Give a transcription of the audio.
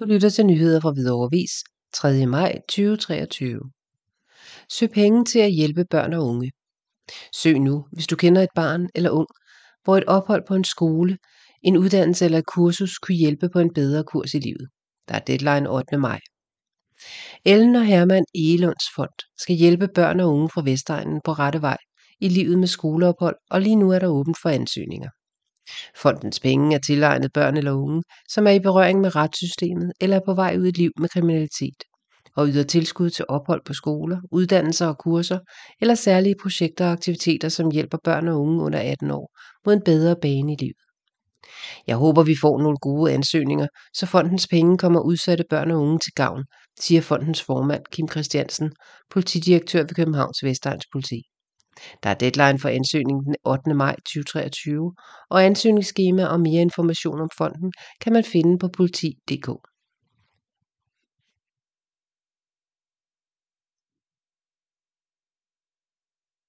Du lytter til nyheder fra Hvidovre Vis 3. maj 2023. Søg penge til at hjælpe børn og unge. Søg nu, hvis du kender et barn eller ung, hvor et ophold på en skole, en uddannelse eller et kursus kunne hjælpe på en bedre kurs i livet. Der er deadline 8. maj. Ellen og Hermann Egelunds Fond skal hjælpe børn og unge fra Vestegnen på rette vej i livet med skoleophold, og lige nu er der åbent for ansøgninger. Fondens penge er tilegnet børn eller unge, som er i berøring med retssystemet eller er på vej ud i et liv med kriminalitet, og yder tilskud til ophold på skoler, uddannelser og kurser eller særlige projekter og aktiviteter, som hjælper børn og unge under 18 år mod en bedre bane i livet. Jeg håber, vi får nogle gode ansøgninger, så fondens penge kommer udsatte børn og unge til gavn, siger fondens formand Kim Christiansen, politidirektør ved Københavns Vestegns Politi. Der er deadline for ansøgningen den 8. maj 2023, og ansøgningsskema og mere information om fonden kan man finde på politi.dk.